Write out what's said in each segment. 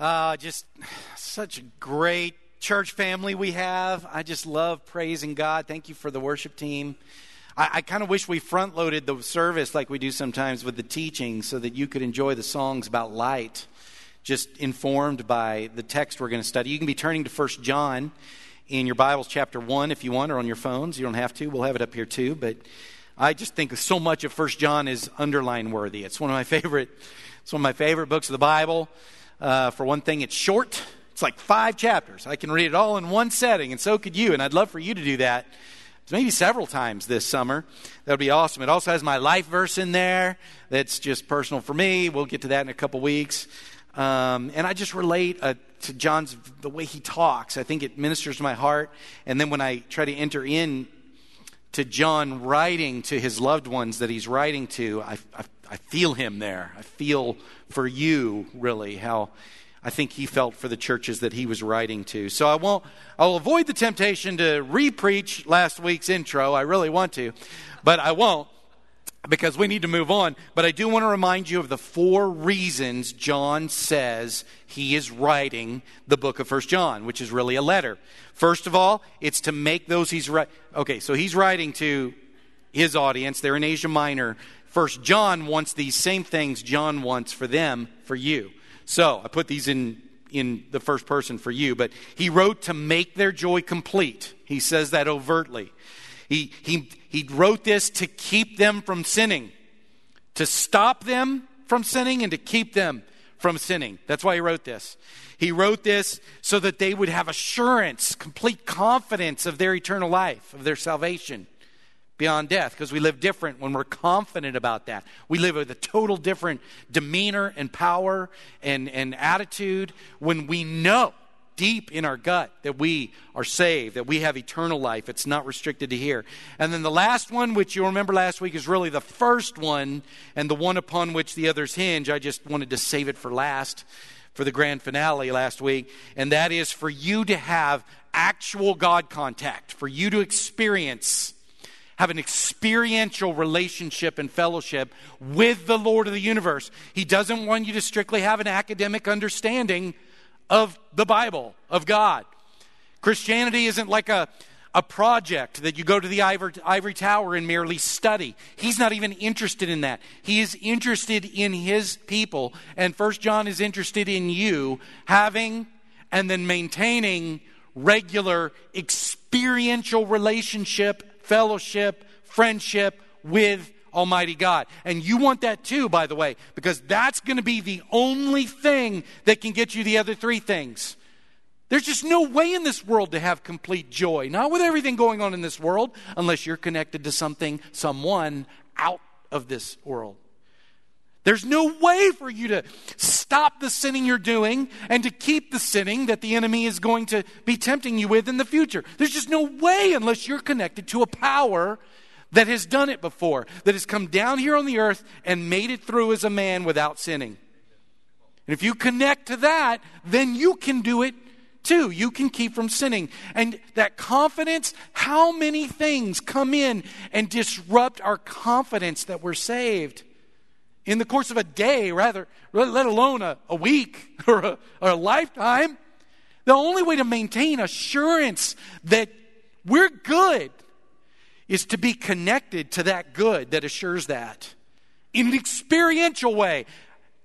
Uh, just such a great church family we have. I just love praising God. Thank you for the worship team. I, I kind of wish we front loaded the service like we do sometimes with the teaching so that you could enjoy the songs about light, just informed by the text we're going to study. You can be turning to First John in your Bibles, chapter 1, if you want, or on your phones. You don't have to. We'll have it up here too. But I just think so much of First John is underline worthy. It's one of my favorite. It's one of my favorite books of the Bible. Uh, for one thing, it's short. It's like five chapters. I can read it all in one setting, and so could you. And I'd love for you to do that maybe several times this summer. That would be awesome. It also has my life verse in there that's just personal for me. We'll get to that in a couple weeks. Um, and I just relate uh, to John's, the way he talks. I think it ministers to my heart. And then when I try to enter in to John writing to his loved ones that he's writing to, I, I, I feel him there. I feel for you, really, how I think he felt for the churches that he was writing to. So I won't, I'll avoid the temptation to repreach last week's intro. I really want to, but I won't because we need to move on. But I do want to remind you of the four reasons John says he is writing the book of First John, which is really a letter. First of all, it's to make those he's writing. Okay, so he's writing to his audience. They're in Asia Minor. First John wants these same things John wants for them, for you. So I put these in, in the first person for you, but he wrote to make their joy complete. He says that overtly. He, he, he wrote this to keep them from sinning, to stop them from sinning, and to keep them from sinning. That's why he wrote this. He wrote this so that they would have assurance, complete confidence of their eternal life, of their salvation beyond death because we live different when we're confident about that. We live with a total different demeanor and power and, and attitude when we know deep in our gut that we are saved, that we have eternal life. It's not restricted to here. And then the last one, which you'll remember last week, is really the first one and the one upon which the others hinge. I just wanted to save it for last, for the grand finale last week. And that is for you to have actual God contact, for you to experience have an experiential relationship and fellowship with the Lord of the universe. He doesn't want you to strictly have an academic understanding of the Bible, of God. Christianity isn't like a, a project that you go to the ivory, ivory tower and merely study. He's not even interested in that. He is interested in his people. And First John is interested in you having and then maintaining regular experiential relationship fellowship, friendship with Almighty God. And you want that too, by the way, because that's going to be the only thing that can get you the other three things. There's just no way in this world to have complete joy, not with everything going on in this world, unless you're connected to something, someone out of this world. There's no way for you to stop the sinning you're doing and to keep the sinning that the enemy is going to be tempting you with in the future. There's just no way unless you're connected to a power that has done it before, that has come down here on the earth and made it through as a man without sinning. And if you connect to that, then you can do it too. You can keep from sinning. And that confidence, how many things come in and disrupt our confidence that we're saved? in the course of a day, rather, let alone a, a week or a, or a lifetime. The only way to maintain assurance that we're good is to be connected to that good that assures that in an experiential way.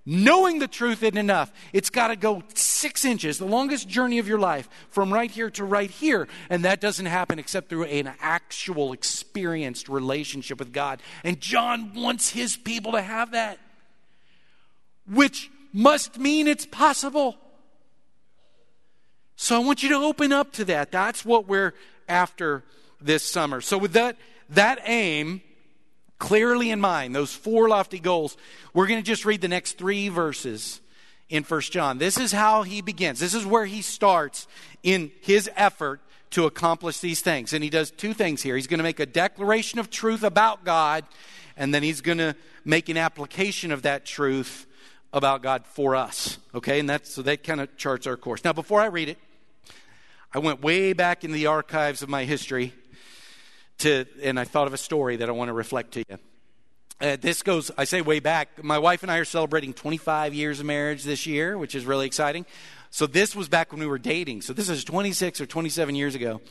Knowing the truth isn't enough. It's got to go six inches, the longest journey of your life, from right here to right here. And that doesn't happen except through an actual experienced relationship with God. And John wants his people to have that, which must mean it's possible. So I want you to open up to that. That's what we're after this summer. So, with that, that aim, clearly in mind, those four lofty goals, we're going to just read the next three verses in First John. This is how he begins. This is where he starts in his effort to accomplish these things. And he does two things here. He's going to make a declaration of truth about God, and then he's going to make an application of that truth about God for us. Okay? And that's so that kind of charts our course. Now, before I read it, I went way back in the archives of my history to, and I thought of a story that I want to reflect to you. uh, this goes, I say way back. My wife and I are celebrating 25 years of marriage this year, which is really exciting. So this was back when we were dating. So this is 26 or 27 years ago.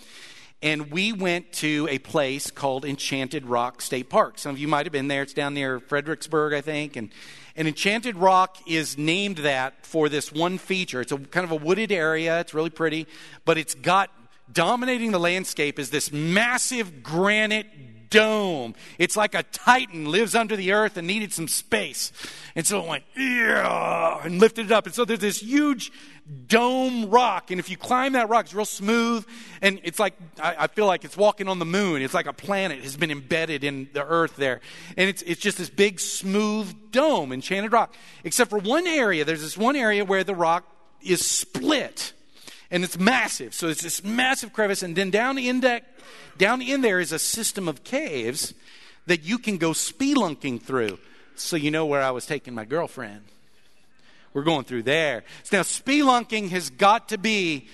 And we went to a place called Enchanted Rock State Park. Some of you might have been there. It's down near Fredericksburg, I think. And, and Enchanted Rock is named that for this one feature. It's a kind of a wooded area. It's really pretty, but it's got dominating the landscape is this massive granite dome. It's like a titan lives under the earth and needed some space. And so it went, yeah, and lifted it up. And so there's this huge dome rock. And if you climb that rock, it's real smooth. And it's like, I, I, feel like it's walking on the moon. It's like a planet has been embedded in the earth there. And it's, it's just this big, smooth dome, enchanted rock. Except for one area, there's this one area where the rock is split. And it's massive. So it's this massive crevice. And then down in that down in there is a system of caves that you can go spelunking through. So you know where I was taking my girlfriend. We're going through there. Now, spelunking has got to be,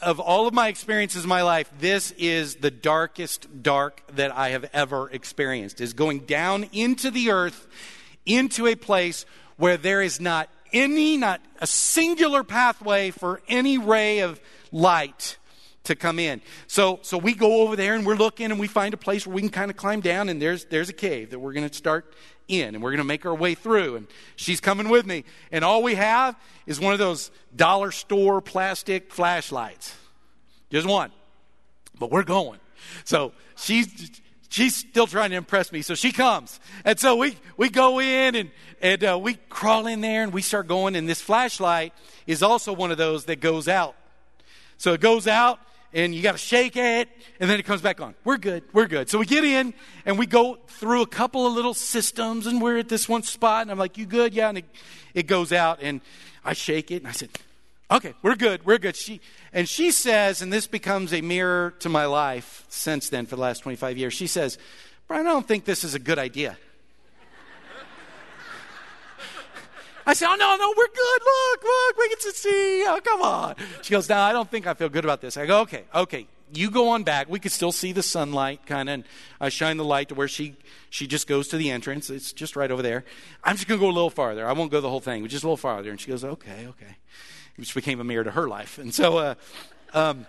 of all of my experiences in my life, this is the darkest dark that I have ever experienced, is going down into the earth, into a place where there is not any, not a singular pathway for any ray of light to come in. So, so we go over there and we're looking and we find a place where we can kind of climb down and there's, there's a cave that we're going to start in and we're going to make our way through. And she's coming with me. And all we have is one of those dollar store plastic flashlights. Just one. But we're going. So she's, she's still trying to impress me. So she comes. And so we, we go in and, and uh, we crawl in there and we start going. And this flashlight is also one of those that goes out. So it goes out and you got to shake it, and then it comes back on. We're good. We're good. So we get in, and we go through a couple of little systems, and we're at this one spot, and I'm like, You good? Yeah. And it, it goes out, and I shake it, and I said, Okay, we're good. We're good. She, and she says, and this becomes a mirror to my life since then for the last 25 years, she says, Brian, I don't think this is a good idea. I said, Oh, no, no, we're good. Look, look, we get to see. Oh, come on. She goes, No, I don't think I feel good about this. I go, Okay, okay. You go on back. We could still see the sunlight kind of. I shine the light to where she, she just goes to the entrance. It's just right over there. I'm just going to go a little farther. I won't go the whole thing, but just a little farther. And she goes, Okay, okay. Which became a mirror to her life. And so, uh, um,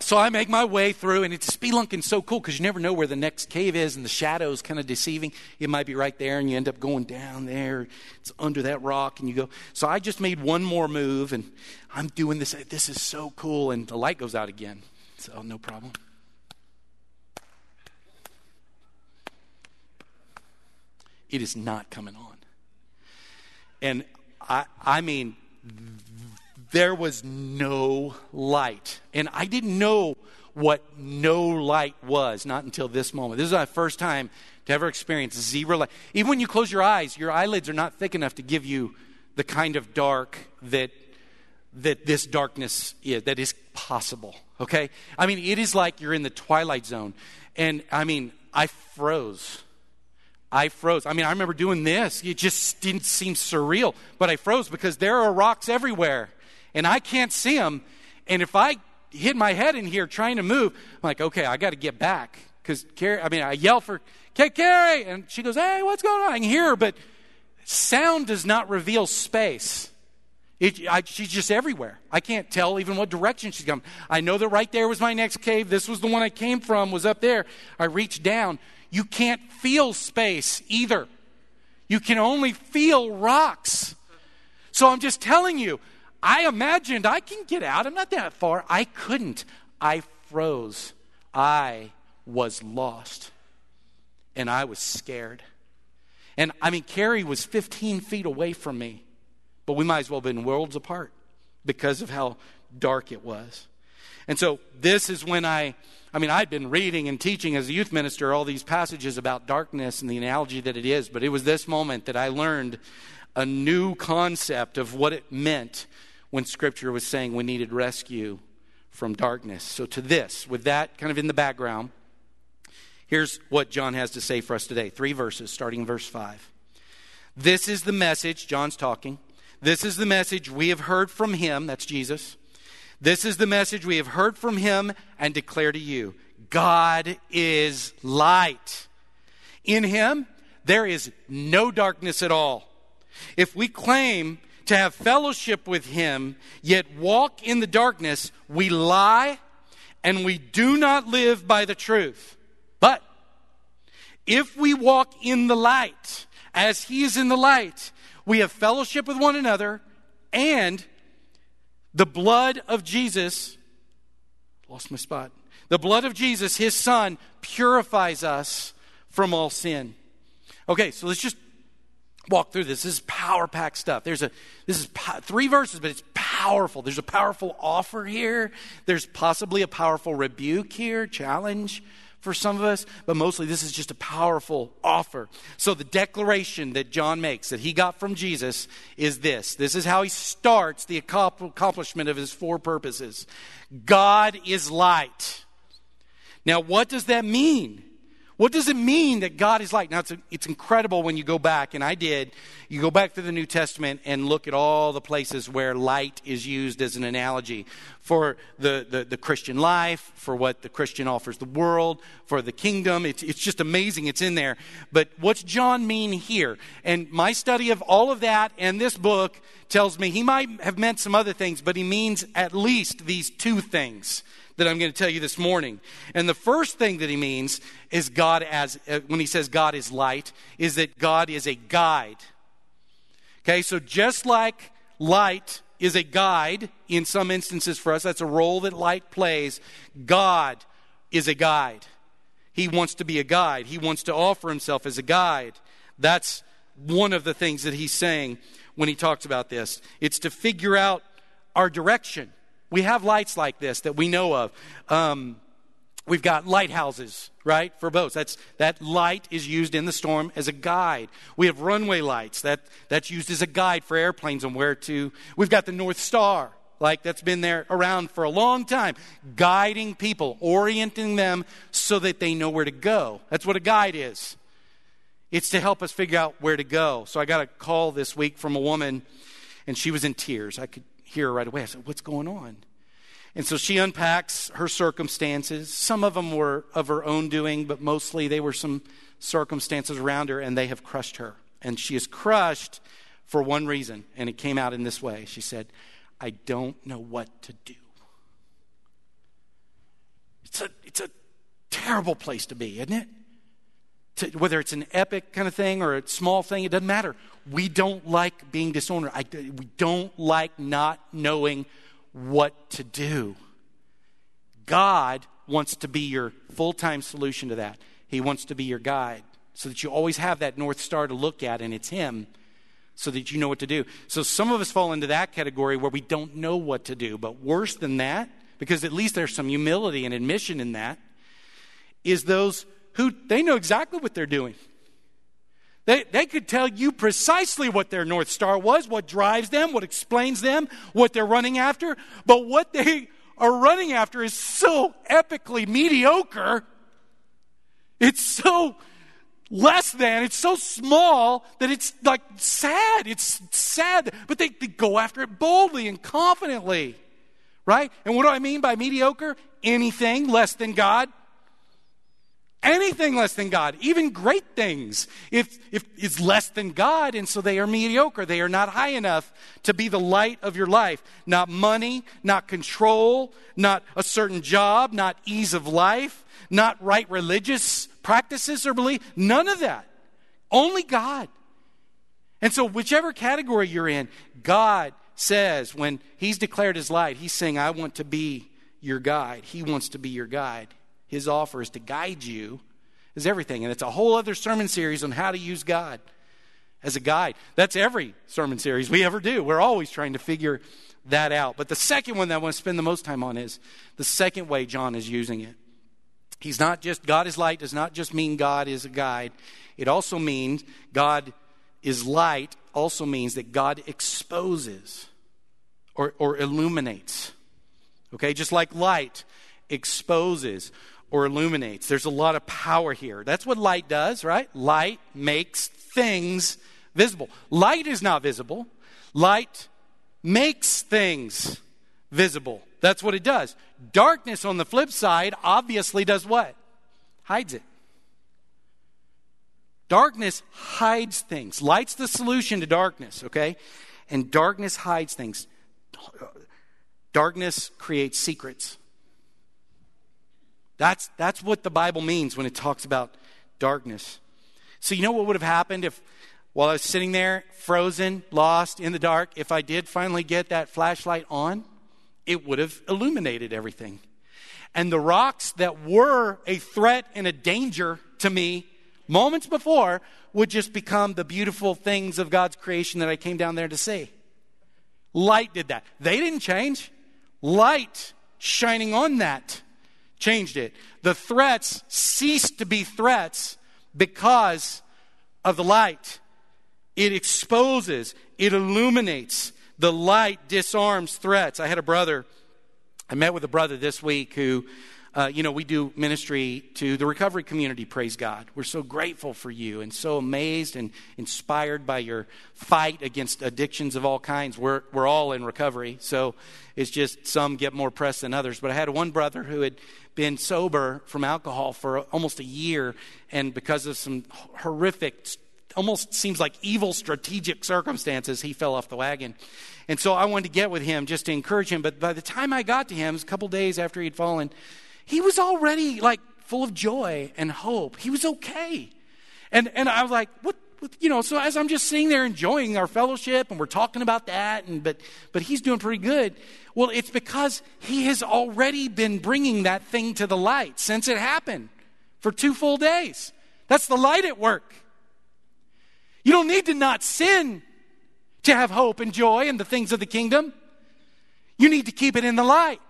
so I make my way through, and it's spelunking so cool because you never know where the next cave is, and the shadow's kind of deceiving. It might be right there, and you end up going down there. It's under that rock, and you go. So I just made one more move, and I'm doing this. This is so cool, and the light goes out again. So no problem. It is not coming on. And I, I mean, there was no light. And I didn't know what no light was, not until this moment. This is my first time to ever experience zero light. Even when you close your eyes, your eyelids are not thick enough to give you the kind of dark that that this darkness is that is possible okay? I mean it is like you're in the twilight zone. And i mean i froze. I froze. I mean i remember doing this. It just didn't seem surreal. But i froze because there are rocks everywhere and I can't see them. And if I hit my head in here trying to move, I'm like, okay, I got to get back. Because Carrie, I mean, I yell for, okay, Carrie. And she goes, hey, what's going on? I can hear her, but sound does not reveal space. It, I, she's just everywhere. I can't tell even what direction she's coming. I know that right there was my next cave. This was the one I came from, was up there. I reached down. You can't feel space either. You can only feel rocks. So I'm just telling you, I imagined I can get out. I'm not that far. I couldn't. I froze. I was lost. And I was scared. And I mean, Carrie was 15 feet away from me, but we might as well have been worlds apart because of how dark it was. And so this is when I, I mean, I'd been reading and teaching as a youth minister all these passages about darkness and the analogy that it is, but it was this moment that I learned a new concept of what it meant when Scripture was saying we needed rescue from darkness. So, to this, with that kind of in the background, here's what John has to say for us today. Three verses, starting in verse 5. This is the message, John's talking. This is the message we have heard from him, that's Jesus. This is the message we have heard from him and declare to you God is light. In him, there is no darkness at all. If we claim to have fellowship with him, yet walk in the darkness, we lie and we do not live by the truth. But if we walk in the light, as he is in the light, we have fellowship with one another, and the blood of Jesus, lost my spot, the blood of Jesus, his son, purifies us from all sin. Okay, so let's just walk through this. This is power packed stuff. There's a this is po- three verses, but it's powerful. There's a powerful offer here. There's possibly a powerful rebuke here, challenge for some of us, but mostly this is just a powerful offer. So the declaration that John makes that he got from Jesus is this. This is how he starts the accomplishment of his four purposes. God is light. Now, what does that mean? What does it mean that God is light? Now, it's, it's incredible when you go back, and I did. You go back to the New Testament and look at all the places where light is used as an analogy for the, the, the Christian life, for what the Christian offers the world, for the kingdom. It's, it's just amazing. It's in there. But what's John mean here? And my study of all of that and this book tells me he might have meant some other things, but he means at least these two things that I'm going to tell you this morning. And the first thing that he means is God as, uh, when he says God is light, is that God is a guide. Okay, so just like light is a guide in some instances for us, that's a role that light plays, God is a guide. He wants to be a guide, He wants to offer Himself as a guide. That's one of the things that He's saying when He talks about this. It's to figure out our direction. We have lights like this that we know of. Um, we've got lighthouses, right, for boats. That's, that light is used in the storm as a guide. We have runway lights. That, that's used as a guide for airplanes on where to. We've got the North Star, like that's been there around for a long time, guiding people, orienting them so that they know where to go. That's what a guide is. It's to help us figure out where to go. So I got a call this week from a woman, and she was in tears. I could hear right away. I said, What's going on? And so she unpacks her circumstances. Some of them were of her own doing, but mostly they were some circumstances around her, and they have crushed her. And she is crushed for one reason, and it came out in this way. She said, I don't know what to do. It's a, it's a terrible place to be, isn't it? To, whether it's an epic kind of thing or a small thing, it doesn't matter. We don't like being disordered. I, we don't like not knowing what to do. God wants to be your full time solution to that. He wants to be your guide so that you always have that North Star to look at, and it's Him so that you know what to do. So some of us fall into that category where we don't know what to do. But worse than that, because at least there's some humility and admission in that, is those who they know exactly what they're doing. They, they could tell you precisely what their North Star was, what drives them, what explains them, what they're running after. But what they are running after is so epically mediocre. It's so less than, it's so small that it's like sad. It's sad. But they, they go after it boldly and confidently. Right? And what do I mean by mediocre? Anything less than God anything less than God, even great things, if, if it's less than God, and so they are mediocre. They are not high enough to be the light of your life. Not money, not control, not a certain job, not ease of life, not right religious practices or belief. None of that. Only God. And so, whichever category you're in, God says when He's declared His light, He's saying, I want to be your guide. He wants to be your guide his offer is to guide you is everything. And it's a whole other sermon series on how to use God as a guide. That's every sermon series we ever do. We're always trying to figure that out. But the second one that I want to spend the most time on is the second way John is using it. He's not just, God is light does not just mean God is a guide. It also means God is light, also means that God exposes or, or illuminates. Okay, just like light exposes or illuminates. There's a lot of power here. That's what light does, right? Light makes things visible. Light is not visible, light makes things visible. That's what it does. Darkness, on the flip side, obviously does what? Hides it. Darkness hides things. Light's the solution to darkness, okay? And darkness hides things. Darkness creates secrets. That's, that's what the Bible means when it talks about darkness. So, you know what would have happened if, while I was sitting there, frozen, lost in the dark, if I did finally get that flashlight on? It would have illuminated everything. And the rocks that were a threat and a danger to me moments before would just become the beautiful things of God's creation that I came down there to see. Light did that. They didn't change. Light shining on that changed it. The threats ceased to be threats because of the light. It exposes, it illuminates. The light disarms threats. I had a brother, I met with a brother this week who uh, you know, we do ministry to the recovery community, praise God. We're so grateful for you and so amazed and inspired by your fight against addictions of all kinds. We're, we're all in recovery, so it's just some get more press than others. But I had one brother who had been sober from alcohol for almost a year, and because of some horrific, almost seems like evil strategic circumstances, he fell off the wagon. And so I wanted to get with him just to encourage him. But by the time I got to him, it was a couple days after he'd fallen, he was already like full of joy and hope. He was okay. And, and I was like, what, what, you know, so as I'm just sitting there enjoying our fellowship and we're talking about that, and, but, but he's doing pretty good. Well, it's because he has already been bringing that thing to the light since it happened for two full days. That's the light at work. You don't need to not sin to have hope and joy in the things of the kingdom. You need to keep it in the light.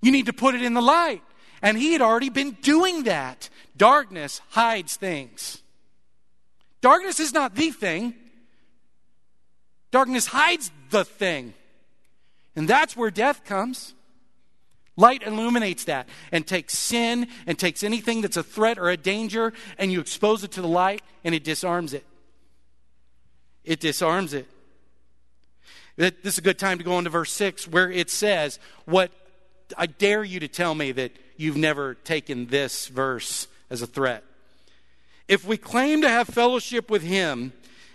You need to put it in the light. And he had already been doing that. Darkness hides things. Darkness is not the thing, darkness hides the thing. And that's where death comes. Light illuminates that and takes sin and takes anything that's a threat or a danger and you expose it to the light and it disarms it. It disarms it. This is a good time to go on to verse 6 where it says, What I dare you to tell me that you've never taken this verse as a threat. If we claim to have fellowship with Him,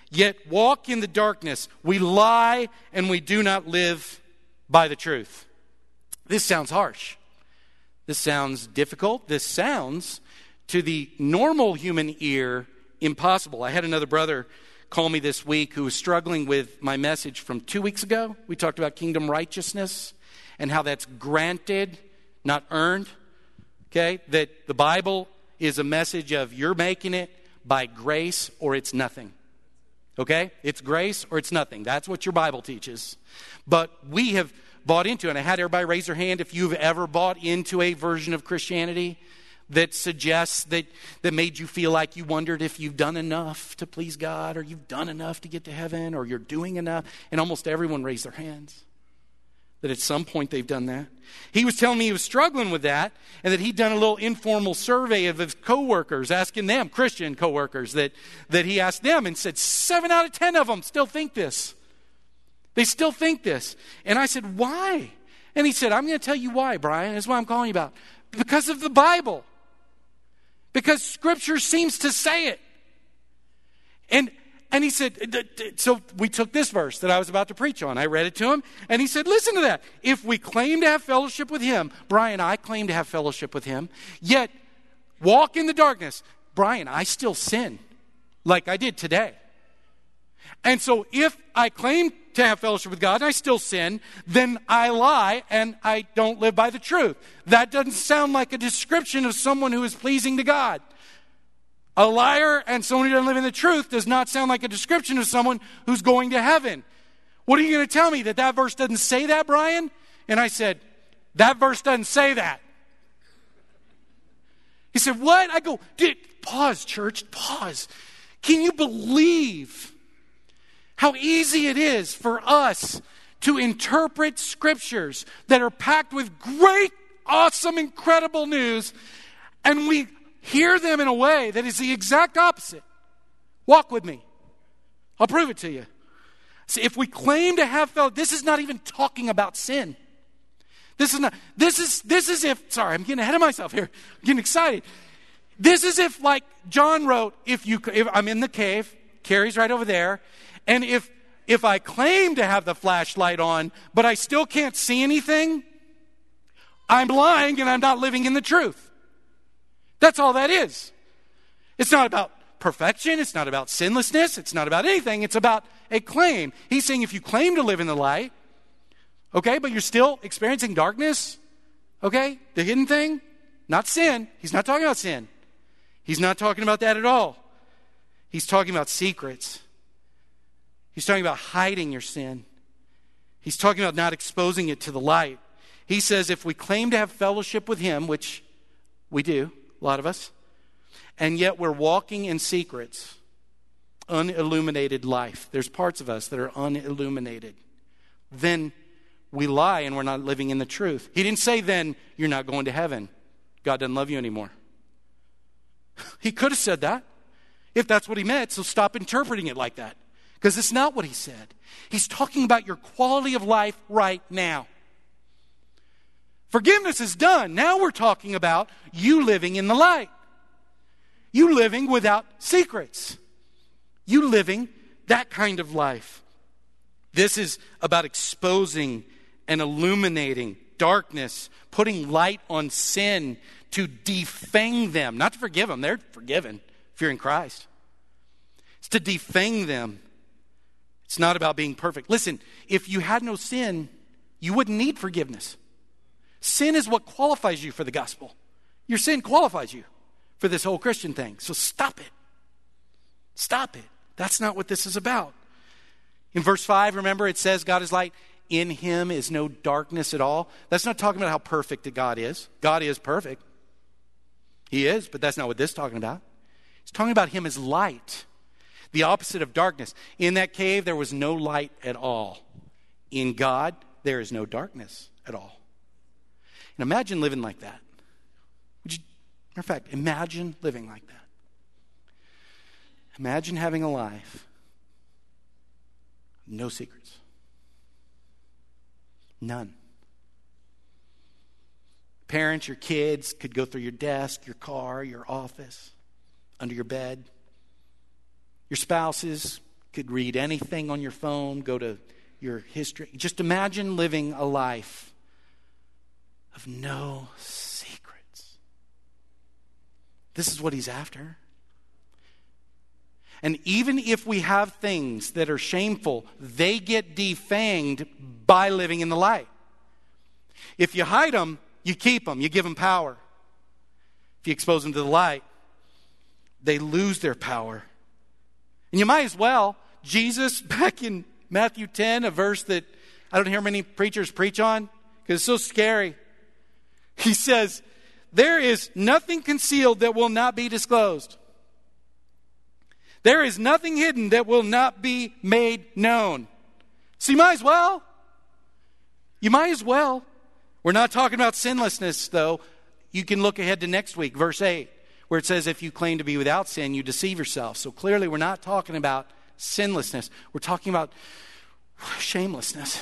yet walk in the darkness, we lie and we do not live by the truth. This sounds harsh. This sounds difficult. This sounds, to the normal human ear, impossible. I had another brother call me this week who was struggling with my message from two weeks ago. We talked about kingdom righteousness and how that's granted, not earned. Okay? That the Bible is a message of you're making it by grace or it's nothing. Okay? It's grace or it's nothing. That's what your Bible teaches. But we have bought into, and I had everybody raise their hand if you've ever bought into a version of Christianity that suggests that, that made you feel like you wondered if you've done enough to please God or you've done enough to get to heaven or you're doing enough. And almost everyone raised their hands that at some point they've done that. He was telling me he was struggling with that and that he'd done a little informal survey of his coworkers, asking them, Christian coworkers, that, that he asked them and said, seven out of ten of them still think this. They still think this. And I said, why? And he said, I'm going to tell you why, Brian. That's what I'm calling you about. Because of the Bible. Because Scripture seems to say it. And and he said, so we took this verse that I was about to preach on. I read it to him, and he said, listen to that. If we claim to have fellowship with him, Brian, I claim to have fellowship with him, yet walk in the darkness, Brian, I still sin like I did today. And so if I claim to have fellowship with God and I still sin, then I lie and I don't live by the truth. That doesn't sound like a description of someone who is pleasing to God. A liar and someone who doesn't live in the truth does not sound like a description of someone who's going to heaven. What are you going to tell me? That that verse doesn't say that, Brian? And I said, That verse doesn't say that. He said, What? I go, Pause, church, pause. Can you believe how easy it is for us to interpret scriptures that are packed with great, awesome, incredible news, and we hear them in a way that is the exact opposite. Walk with me. I'll prove it to you. See, if we claim to have fellowship, this is not even talking about sin. This is not, this is, this is if, sorry, I'm getting ahead of myself here. I'm getting excited. This is if, like John wrote, if you, if I'm in the cave, Carrie's right over there, and if if I claim to have the flashlight on, but I still can't see anything, I'm lying and I'm not living in the truth. That's all that is. It's not about perfection, it's not about sinlessness, it's not about anything, it's about a claim. He's saying if you claim to live in the light, okay, but you're still experiencing darkness, okay, the hidden thing, not sin. He's not talking about sin. He's not talking about that at all. He's talking about secrets. He's talking about hiding your sin. He's talking about not exposing it to the light. He says if we claim to have fellowship with Him, which we do, a lot of us, and yet we're walking in secrets, unilluminated life, there's parts of us that are unilluminated, then we lie and we're not living in the truth. He didn't say then you're not going to heaven. God doesn't love you anymore. He could have said that if that's what he meant, so stop interpreting it like that because it's not what he said. He's talking about your quality of life right now. Forgiveness is done. Now we're talking about you living in the light. You living without secrets. You living that kind of life. This is about exposing and illuminating darkness, putting light on sin to defang them, not to forgive them. They're forgiven in Christ. It's to defang them it's not about being perfect. Listen, if you had no sin, you wouldn't need forgiveness. Sin is what qualifies you for the gospel. Your sin qualifies you for this whole Christian thing. So stop it. Stop it. That's not what this is about. In verse 5, remember it says God is light. In him is no darkness at all. That's not talking about how perfect God is. God is perfect. He is, but that's not what this is talking about. It's talking about him as light the opposite of darkness. In that cave, there was no light at all. In God, there is no darkness at all. And imagine living like that. Would you, matter of fact, imagine living like that. Imagine having a life, no secrets, none. Parents, your kids could go through your desk, your car, your office, under your bed. Your spouses could read anything on your phone, go to your history. Just imagine living a life of no secrets. This is what he's after. And even if we have things that are shameful, they get defanged by living in the light. If you hide them, you keep them, you give them power. If you expose them to the light, they lose their power. And you might as well. Jesus, back in Matthew 10, a verse that I don't hear many preachers preach on because it's so scary. He says, There is nothing concealed that will not be disclosed. There is nothing hidden that will not be made known. So you might as well. You might as well. We're not talking about sinlessness, though. You can look ahead to next week, verse 8 where it says, if you claim to be without sin, you deceive yourself. So clearly, we're not talking about sinlessness, we're talking about shamelessness.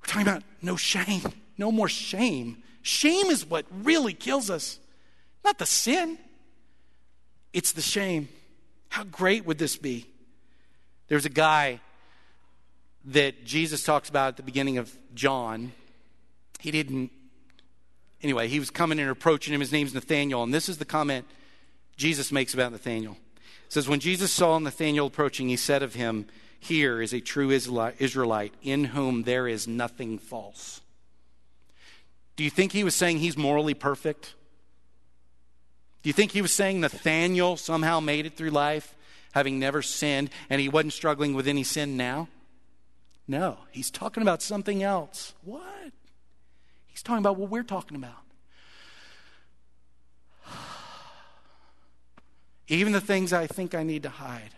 We're talking about no shame, no more shame. Shame is what really kills us, not the sin, it's the shame. How great would this be? There's a guy that Jesus talks about at the beginning of John. He didn't Anyway, he was coming and approaching him. His name's Nathaniel. And this is the comment Jesus makes about Nathaniel. It says, When Jesus saw Nathaniel approaching, he said of him, Here is a true Israelite in whom there is nothing false. Do you think he was saying he's morally perfect? Do you think he was saying Nathaniel somehow made it through life having never sinned and he wasn't struggling with any sin now? No, he's talking about something else. What? He's talking about what we're talking about. Even the things I think I need to hide,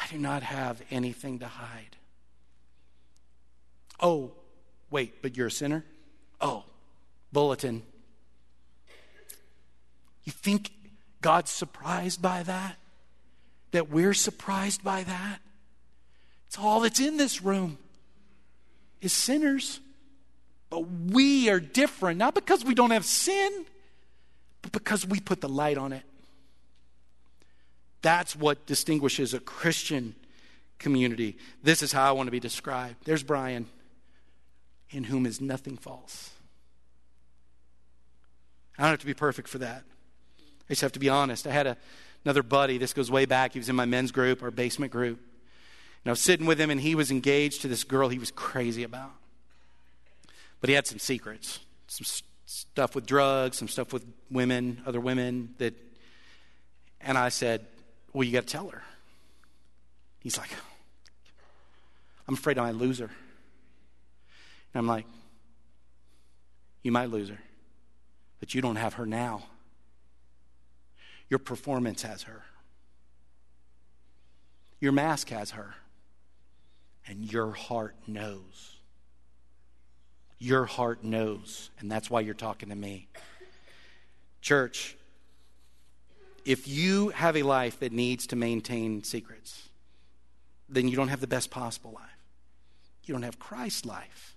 I do not have anything to hide. Oh, wait, but you're a sinner? Oh, bulletin. You think God's surprised by that? That we're surprised by that? It's all that's in this room is sinners. But we are different, not because we don't have sin, but because we put the light on it. That's what distinguishes a Christian community. This is how I want to be described. There's Brian, in whom is nothing false. I don't have to be perfect for that. I just have to be honest. I had a, another buddy, this goes way back. He was in my men's group, our basement group. And I was sitting with him, and he was engaged to this girl he was crazy about. But he had some secrets, some stuff with drugs, some stuff with women, other women that. And I said, Well, you got to tell her. He's like, I'm afraid I might lose her. And I'm like, You might lose her, but you don't have her now. Your performance has her, your mask has her, and your heart knows. Your heart knows, and that's why you're talking to me. Church, if you have a life that needs to maintain secrets, then you don't have the best possible life. You don't have Christ's life.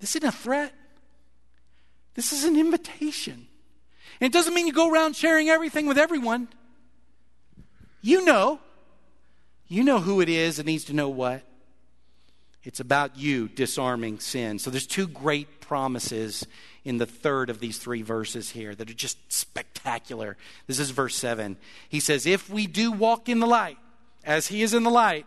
This isn't a threat, this is an invitation. And it doesn't mean you go around sharing everything with everyone. You know. You know who it is that needs to know what. It's about you disarming sin. So there's two great promises in the third of these three verses here that are just spectacular. This is verse 7. He says, If we do walk in the light, as he is in the light,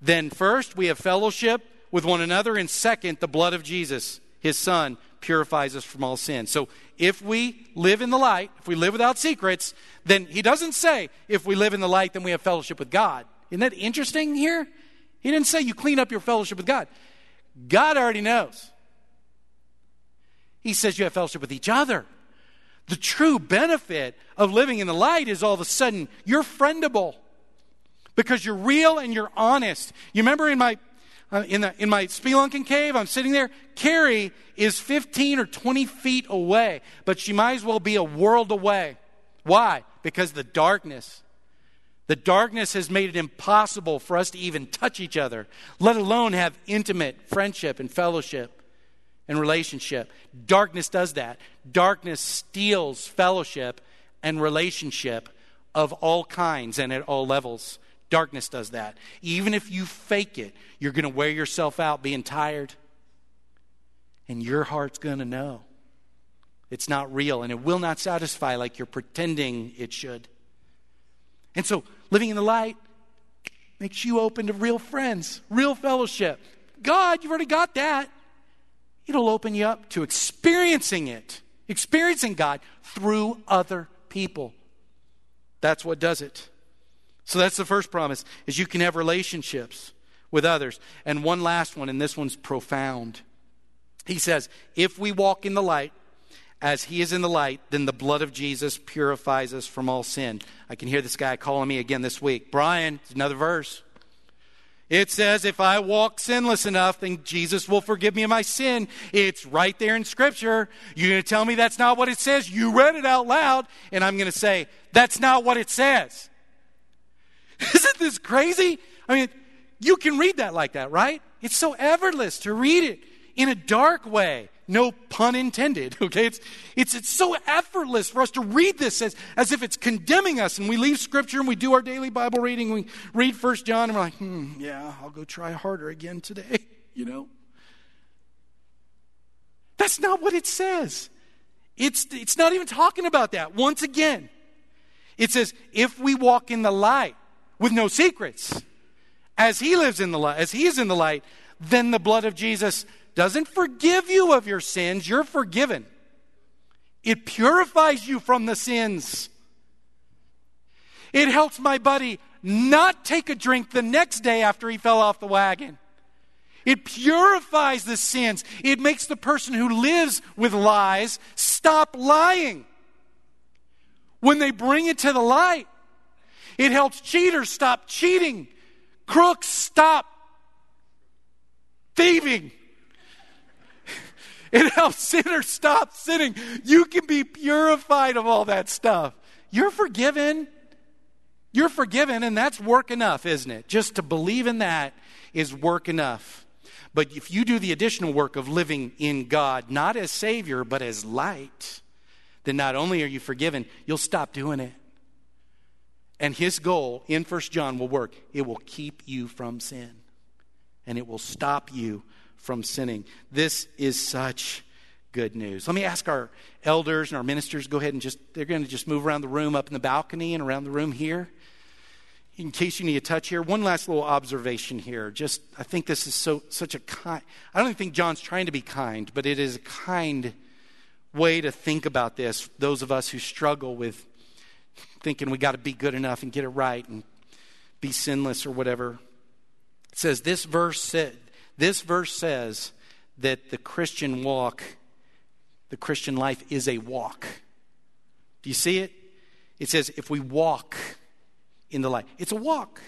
then first we have fellowship with one another, and second, the blood of Jesus, his son, purifies us from all sin. So if we live in the light, if we live without secrets, then he doesn't say, if we live in the light, then we have fellowship with God. Isn't that interesting here? He didn't say you clean up your fellowship with God. God already knows. He says you have fellowship with each other. The true benefit of living in the light is all of a sudden you're friendable because you're real and you're honest. You remember in my in, the, in my spelunking cave, I'm sitting there. Carrie is 15 or 20 feet away, but she might as well be a world away. Why? Because the darkness. The darkness has made it impossible for us to even touch each other, let alone have intimate friendship and fellowship and relationship. Darkness does that. Darkness steals fellowship and relationship of all kinds and at all levels. Darkness does that. Even if you fake it, you're going to wear yourself out being tired. And your heart's going to know it's not real and it will not satisfy like you're pretending it should. And so, living in the light makes you open to real friends, real fellowship. God, you've already got that. It'll open you up to experiencing it, experiencing God through other people. That's what does it. So that's the first promise is you can have relationships with others. And one last one and this one's profound. He says, "If we walk in the light as he is in the light, then the blood of Jesus purifies us from all sin. I can hear this guy calling me again this week. Brian, another verse. It says, if I walk sinless enough, then Jesus will forgive me of my sin. It's right there in Scripture. You're going to tell me that's not what it says? You read it out loud, and I'm going to say, that's not what it says. Isn't this crazy? I mean, you can read that like that, right? It's so effortless to read it in a dark way. No pun intended, okay? It's, it's, it's so effortless for us to read this as, as if it's condemning us. And we leave Scripture and we do our daily Bible reading. We read First John and we're like, hmm, yeah, I'll go try harder again today, you know? That's not what it says. It's, it's not even talking about that. Once again, it says, if we walk in the light with no secrets, as he lives in the light, as he is in the light, then the blood of Jesus doesn't forgive you of your sins, you're forgiven. It purifies you from the sins. It helps my buddy not take a drink the next day after he fell off the wagon. It purifies the sins. It makes the person who lives with lies stop lying. When they bring it to the light, it helps cheaters stop cheating, crooks stop thieving. It helps sinners stop sinning. You can be purified of all that stuff. You're forgiven. You're forgiven, and that's work enough, isn't it? Just to believe in that is work enough. But if you do the additional work of living in God, not as Savior, but as light, then not only are you forgiven, you'll stop doing it. And his goal in First John will work. It will keep you from sin. And it will stop you from sinning. This is such good news. Let me ask our elders and our ministers go ahead and just they're going to just move around the room up in the balcony and around the room here. In case you need a touch here, one last little observation here. Just I think this is so such a kind I don't even think John's trying to be kind, but it is a kind way to think about this. Those of us who struggle with thinking we got to be good enough and get it right and be sinless or whatever. It says this verse said this verse says that the Christian walk, the Christian life is a walk. Do you see it? It says if we walk in the light, it's a walk.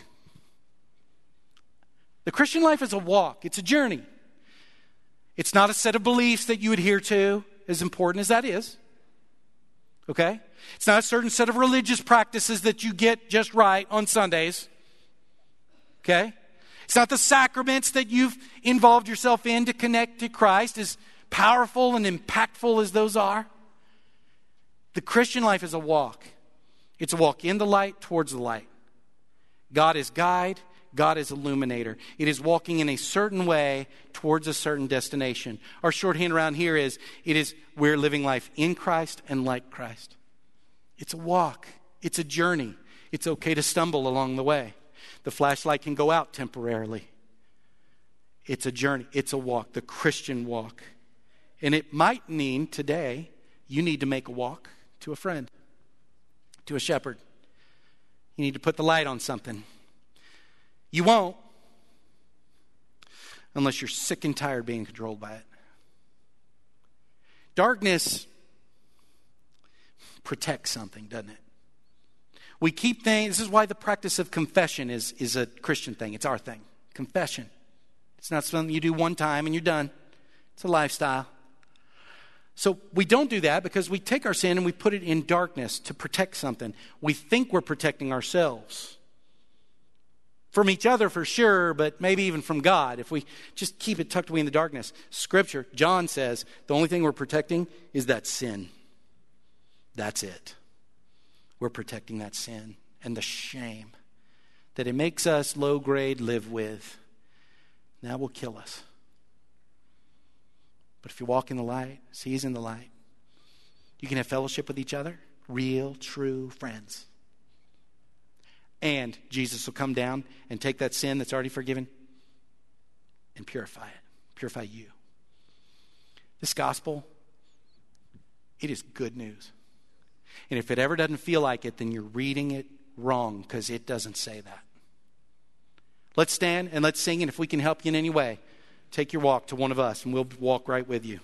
The Christian life is a walk, it's a journey. It's not a set of beliefs that you adhere to, as important as that is. Okay? It's not a certain set of religious practices that you get just right on Sundays. Okay? It's not the sacraments that you've involved yourself in to connect to Christ, as powerful and impactful as those are. The Christian life is a walk. It's a walk in the light towards the light. God is guide, God is illuminator. It is walking in a certain way towards a certain destination. Our shorthand around here is it is we're living life in Christ and like Christ. It's a walk, it's a journey. It's okay to stumble along the way. The flashlight can go out temporarily. It's a journey, it's a walk, the Christian walk. And it might mean today you need to make a walk to a friend, to a shepherd. You need to put the light on something. You won't unless you're sick and tired being controlled by it. Darkness protects something, doesn't it? We keep things, this is why the practice of confession is, is a Christian thing. It's our thing. Confession. It's not something you do one time and you're done, it's a lifestyle. So we don't do that because we take our sin and we put it in darkness to protect something. We think we're protecting ourselves. From each other for sure, but maybe even from God if we just keep it tucked away in the darkness. Scripture, John says, the only thing we're protecting is that sin. That's it we're protecting that sin and the shame that it makes us low grade live with. That will kill us. But if you walk in the light, see He's in the light, you can have fellowship with each other, real, true friends. And Jesus will come down and take that sin that's already forgiven and purify it, purify you. This gospel, it is good news. And if it ever doesn't feel like it, then you're reading it wrong because it doesn't say that. Let's stand and let's sing, and if we can help you in any way, take your walk to one of us, and we'll walk right with you.